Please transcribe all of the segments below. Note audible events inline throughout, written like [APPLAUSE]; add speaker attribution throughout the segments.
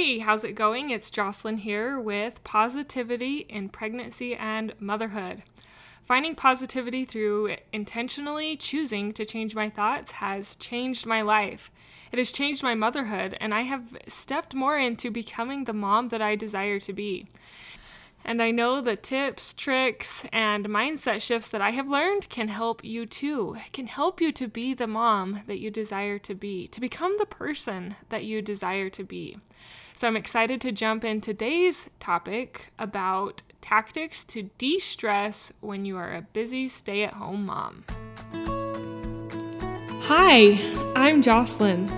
Speaker 1: Hey, how's it going? It's Jocelyn here with Positivity in Pregnancy and Motherhood. Finding positivity through intentionally choosing to change my thoughts has changed my life. It has changed my motherhood, and I have stepped more into becoming the mom that I desire to be. And I know the tips, tricks, and mindset shifts that I have learned can help you too. Can help you to be the mom that you desire to be, to become the person that you desire to be. So I'm excited to jump in today's topic about tactics to de stress when you are a busy stay at home mom. Hi, I'm Jocelyn,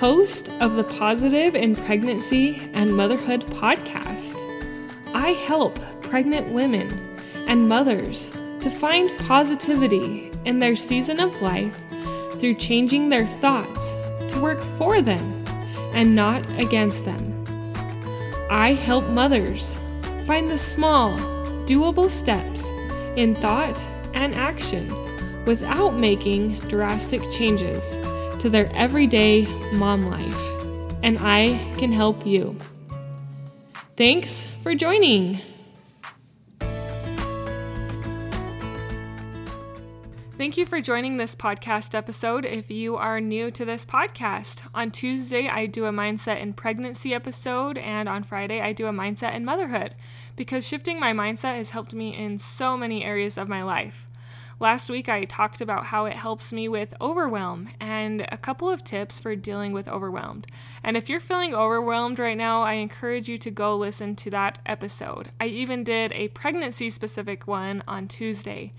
Speaker 1: host of the Positive in Pregnancy and Motherhood podcast. I help pregnant women and mothers to find positivity in their season of life through changing their thoughts to work for them and not against them. I help mothers find the small, doable steps in thought and action without making drastic changes to their everyday mom life. And I can help you. Thanks for joining. Thank you for joining this podcast episode. If you are new to this podcast, on Tuesday I do a mindset and pregnancy episode, and on Friday I do a mindset and motherhood because shifting my mindset has helped me in so many areas of my life. Last week, I talked about how it helps me with overwhelm and a couple of tips for dealing with overwhelmed. And if you're feeling overwhelmed right now, I encourage you to go listen to that episode. I even did a pregnancy specific one on Tuesday.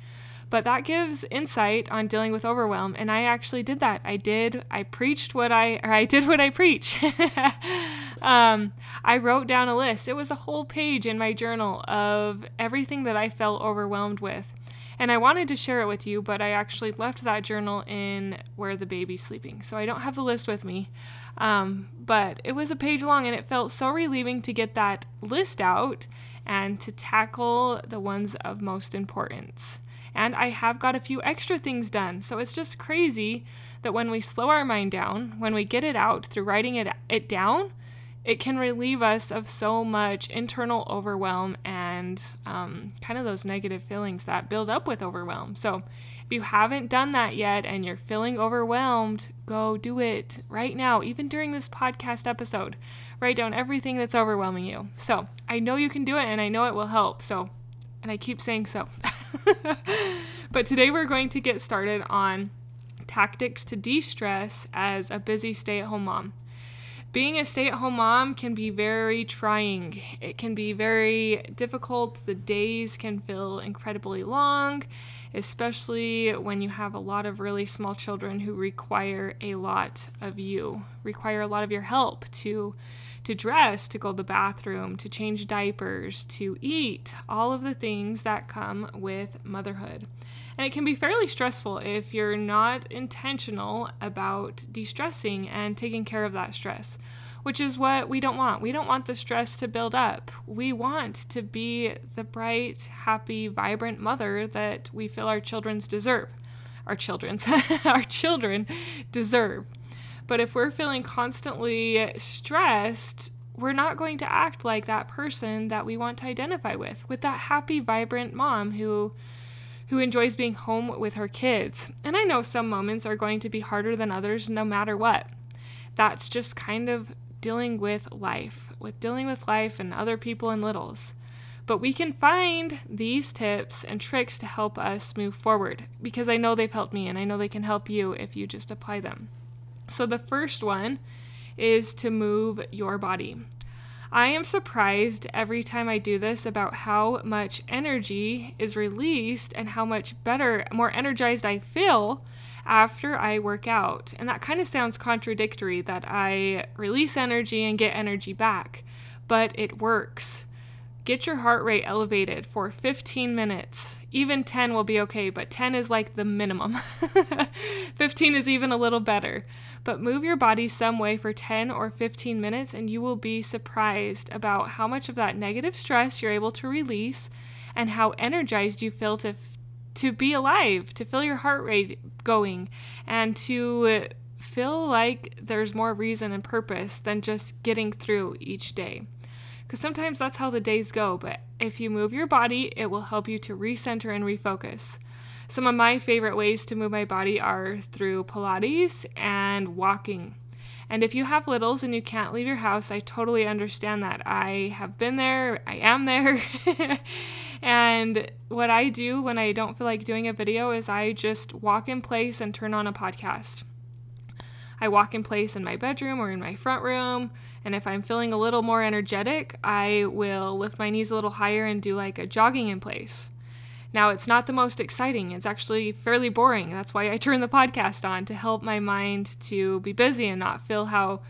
Speaker 1: But that gives insight on dealing with overwhelm, and I actually did that. I did, I preached what I, or I did what I preach. [LAUGHS] um, I wrote down a list. It was a whole page in my journal of everything that I felt overwhelmed with. And I wanted to share it with you, but I actually left that journal in where the baby's sleeping. So I don't have the list with me. Um, but it was a page long and it felt so relieving to get that list out and to tackle the ones of most importance. And I have got a few extra things done. So it's just crazy that when we slow our mind down, when we get it out through writing it, it down, it can relieve us of so much internal overwhelm and um, kind of those negative feelings that build up with overwhelm. So, if you haven't done that yet and you're feeling overwhelmed, go do it right now, even during this podcast episode. Write down everything that's overwhelming you. So, I know you can do it and I know it will help. So, and I keep saying so. [LAUGHS] but today we're going to get started on tactics to de stress as a busy stay at home mom being a stay at home mom can be very trying. It can be very difficult. The days can feel incredibly long, especially when you have a lot of really small children who require a lot of you, require a lot of your help to to dress, to go to the bathroom, to change diapers, to eat, all of the things that come with motherhood. And it can be fairly stressful if you're not intentional about de stressing and taking care of that stress, which is what we don't want. We don't want the stress to build up. We want to be the bright, happy, vibrant mother that we feel our children's deserve. Our children's, [LAUGHS] our children deserve. But if we're feeling constantly stressed, we're not going to act like that person that we want to identify with, with that happy, vibrant mom who who enjoys being home with her kids. And I know some moments are going to be harder than others no matter what. That's just kind of dealing with life, with dealing with life and other people and littles. But we can find these tips and tricks to help us move forward because I know they've helped me and I know they can help you if you just apply them. So the first one is to move your body. I am surprised every time I do this about how much energy is released and how much better, more energized I feel after I work out. And that kind of sounds contradictory that I release energy and get energy back, but it works. Get your heart rate elevated for 15 minutes. Even 10 will be okay, but 10 is like the minimum. [LAUGHS] 15 is even a little better. But move your body some way for 10 or 15 minutes, and you will be surprised about how much of that negative stress you're able to release and how energized you feel to, to be alive, to feel your heart rate going, and to feel like there's more reason and purpose than just getting through each day. Because sometimes that's how the days go, but if you move your body, it will help you to recenter and refocus. Some of my favorite ways to move my body are through Pilates and walking. And if you have littles and you can't leave your house, I totally understand that. I have been there, I am there. [LAUGHS] and what I do when I don't feel like doing a video is I just walk in place and turn on a podcast. I walk in place in my bedroom or in my front room. And if I'm feeling a little more energetic, I will lift my knees a little higher and do like a jogging in place. Now, it's not the most exciting. It's actually fairly boring. That's why I [LAUGHS] turn the podcast on to help my mind to be busy and not feel how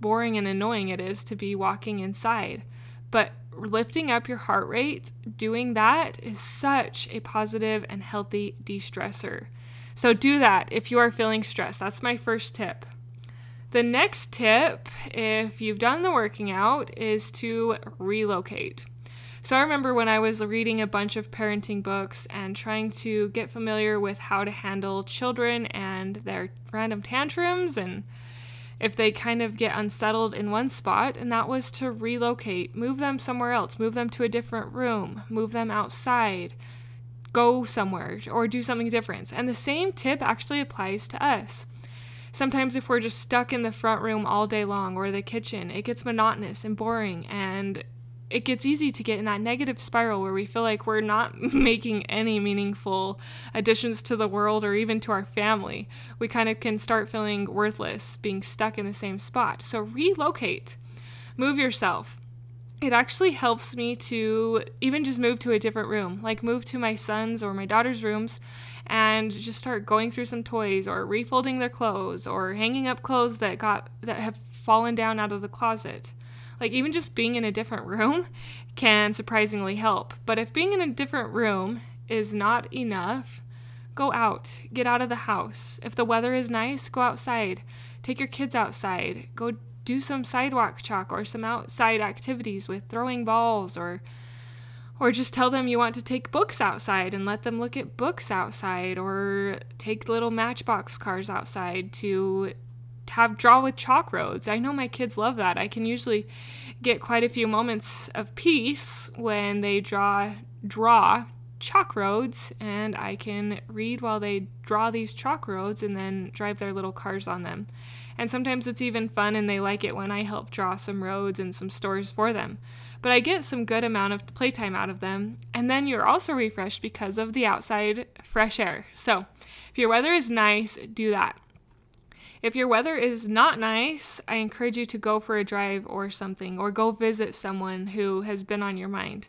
Speaker 1: boring and annoying it is to be walking inside. But lifting up your heart rate, doing that is such a positive and healthy de stressor. So, do that if you are feeling stressed. That's my first tip. The next tip, if you've done the working out, is to relocate. So I remember when I was reading a bunch of parenting books and trying to get familiar with how to handle children and their random tantrums and if they kind of get unsettled in one spot, and that was to relocate, move them somewhere else, move them to a different room, move them outside, go somewhere, or do something different. And the same tip actually applies to us. Sometimes, if we're just stuck in the front room all day long or the kitchen, it gets monotonous and boring, and it gets easy to get in that negative spiral where we feel like we're not [LAUGHS] making any meaningful additions to the world or even to our family. We kind of can start feeling worthless, being stuck in the same spot. So relocate, move yourself. It actually helps me to even just move to a different room, like move to my son's or my daughter's rooms and just start going through some toys or refolding their clothes or hanging up clothes that got that have fallen down out of the closet like, even just being in a different [LAUGHS] room can surprisingly help. But if being in a different room is not enough, go out, get out of the house. If the weather is nice, go outside. Take your kids outside. Go do some sidewalk chalk or some outside activities with throwing balls or or just tell them you want to take books outside and let them look at books outside or take little matchbox cars outside to have draw with chalk roads. I know my kids love that. I can usually get quite a few moments of peace when they draw draw chalk roads and I can read while they draw these chalk roads and then drive their little cars on them. And sometimes it's even fun and they like it when I help draw some roads and some stores for them. But I get some good amount of playtime out of them. And then you're also refreshed because of the outside fresh air. So, if your weather is nice, do that. If your weather is not nice, I encourage you to go for a drive or something, or go visit someone who has been on your mind.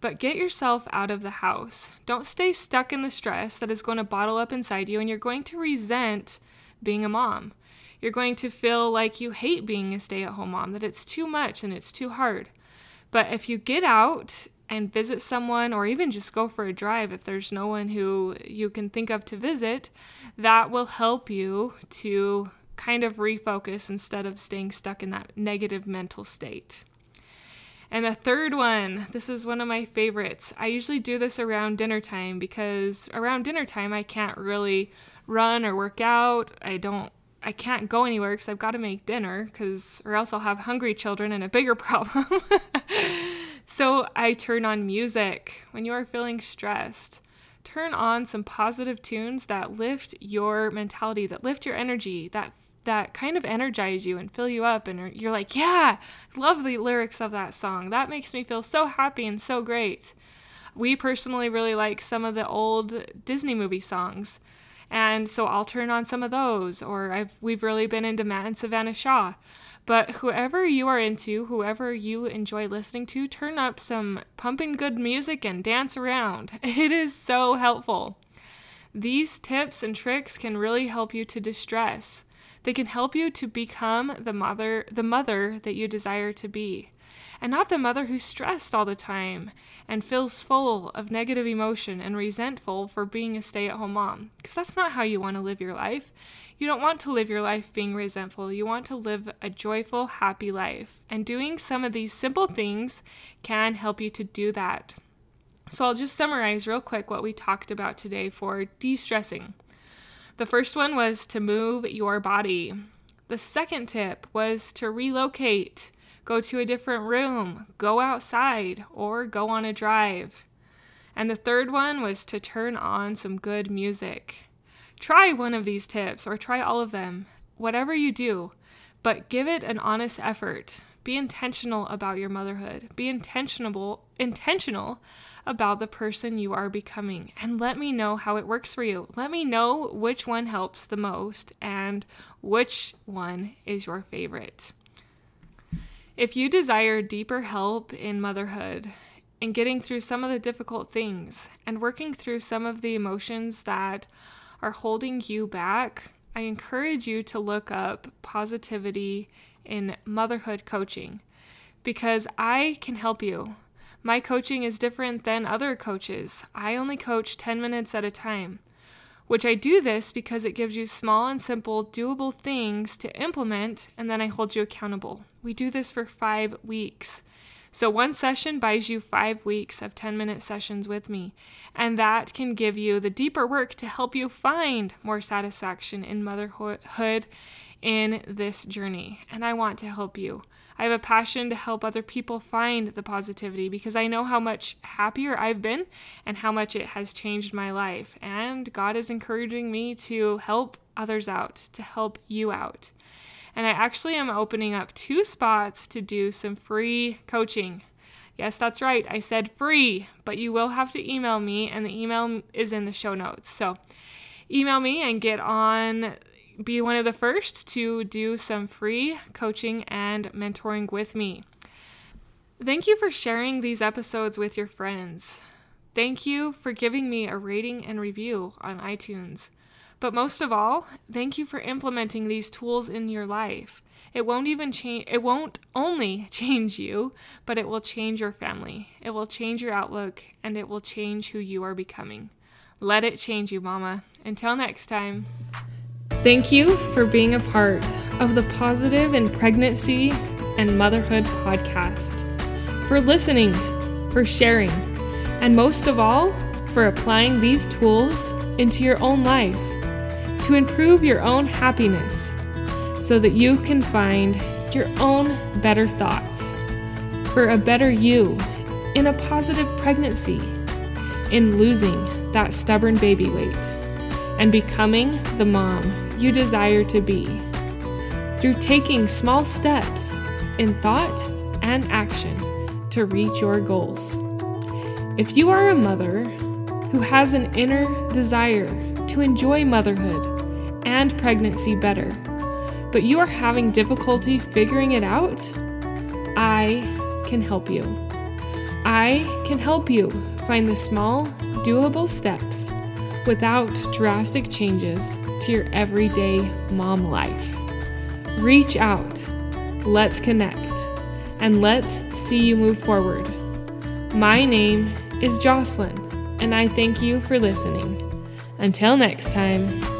Speaker 1: But get yourself out of the house. Don't stay stuck in the stress that is going to bottle up inside you, and you're going to resent being a mom. You're going to feel like you hate being a stay at home mom, that it's too much and it's too hard. But if you get out and visit someone, or even just go for a drive if there's no one who you can think of to visit, that will help you to kind of refocus instead of staying stuck in that negative mental state. And the third one, this is one of my favorites. I usually do this around dinner time because around dinner time I can't really run or work out. I don't I can't go anywhere cuz I've got to make dinner cuz or else I'll have hungry children and a bigger [LAUGHS] problem. So I turn on music when you are feeling stressed. Turn on some positive tunes that lift your mentality, that lift your energy, that that kind of energize you and fill you up and you're like, "Yeah, love the lyrics of that song. That makes me feel so happy and so great." We personally really like some of the old Disney movie songs. And so I'll turn on some of those or I've we've really been into Matt and Savannah Shaw. But whoever you are into, whoever you enjoy listening to, turn up some pumping good music and dance around. [LAUGHS] It is so helpful. These tips and tricks can really help you to distress. They can help you to become the mother, the mother that you desire to be and not the mother who's stressed all the time and feels full of negative emotion and resentful for being a stay at home mom. Because that's not how you want to live your life. You don't want to live your life being resentful. You want to live a joyful, happy life. And doing some of these simple things can help you to do that. So I'll just summarize real quick what we talked about today for de stressing. The first one was to move your body. The second tip was to relocate, go to a different room, go outside, or go on a drive. And the third one was to turn on some good music. Try one of these tips or try all of them, whatever you do, but give it an honest effort. Be intentional about your motherhood. Be intentional intentional about the person you are becoming and let me know how it works for you. Let me know which one helps the most and which one is your favorite. If you desire deeper help in motherhood, in getting through some of the difficult things and working through some of the emotions that are holding you back, I encourage you to look up positivity in motherhood coaching because I can help you. My coaching is different than other coaches. I only coach 10 minutes at a time, which I do this because it gives you small and simple, doable things to implement, and then I hold you accountable. We do this for five weeks. So, one session buys you five weeks of 10 minute sessions with me, and that can give you the deeper work to help you find more satisfaction in motherhood in this journey. And I want to help you. I have a passion to help other people find the positivity because I know how much happier I've been and how much it has changed my life. And God is encouraging me to help others out, to help you out. And I actually am opening up two spots to do some free coaching. Yes, that's right. I said free, but you will have to email me, and the email is in the show notes. So email me and get on, be one of the first to do some free coaching and mentoring with me. Thank you for sharing these episodes with your friends. Thank you for giving me a rating and review on iTunes. But most of all, thank you for implementing these tools in your life. It won't even change it won't only [LAUGHS] change you, but it will change your family. It will change your outlook and it will change who you are becoming. Let it change you, mama. Until next time. Thank you for being a part of the Positive in Pregnancy and Motherhood podcast. For listening, for sharing, and most of all, for applying these tools into your own life to improve your own happiness so that you can find your own better thoughts for a better you in a positive pregnancy, in losing that stubborn baby weight, and becoming the mom you desire to be through taking small steps in thought and action to reach your goals. If you are a mother who has an inner desire to enjoy motherhood and pregnancy better, but you are having difficulty figuring it out, I can help you. I can help you find the small, doable steps without drastic changes to your everyday mom life. Reach out, let's connect, and let's see you move forward. My name is Jocelyn, and I thank you for listening. Until next time.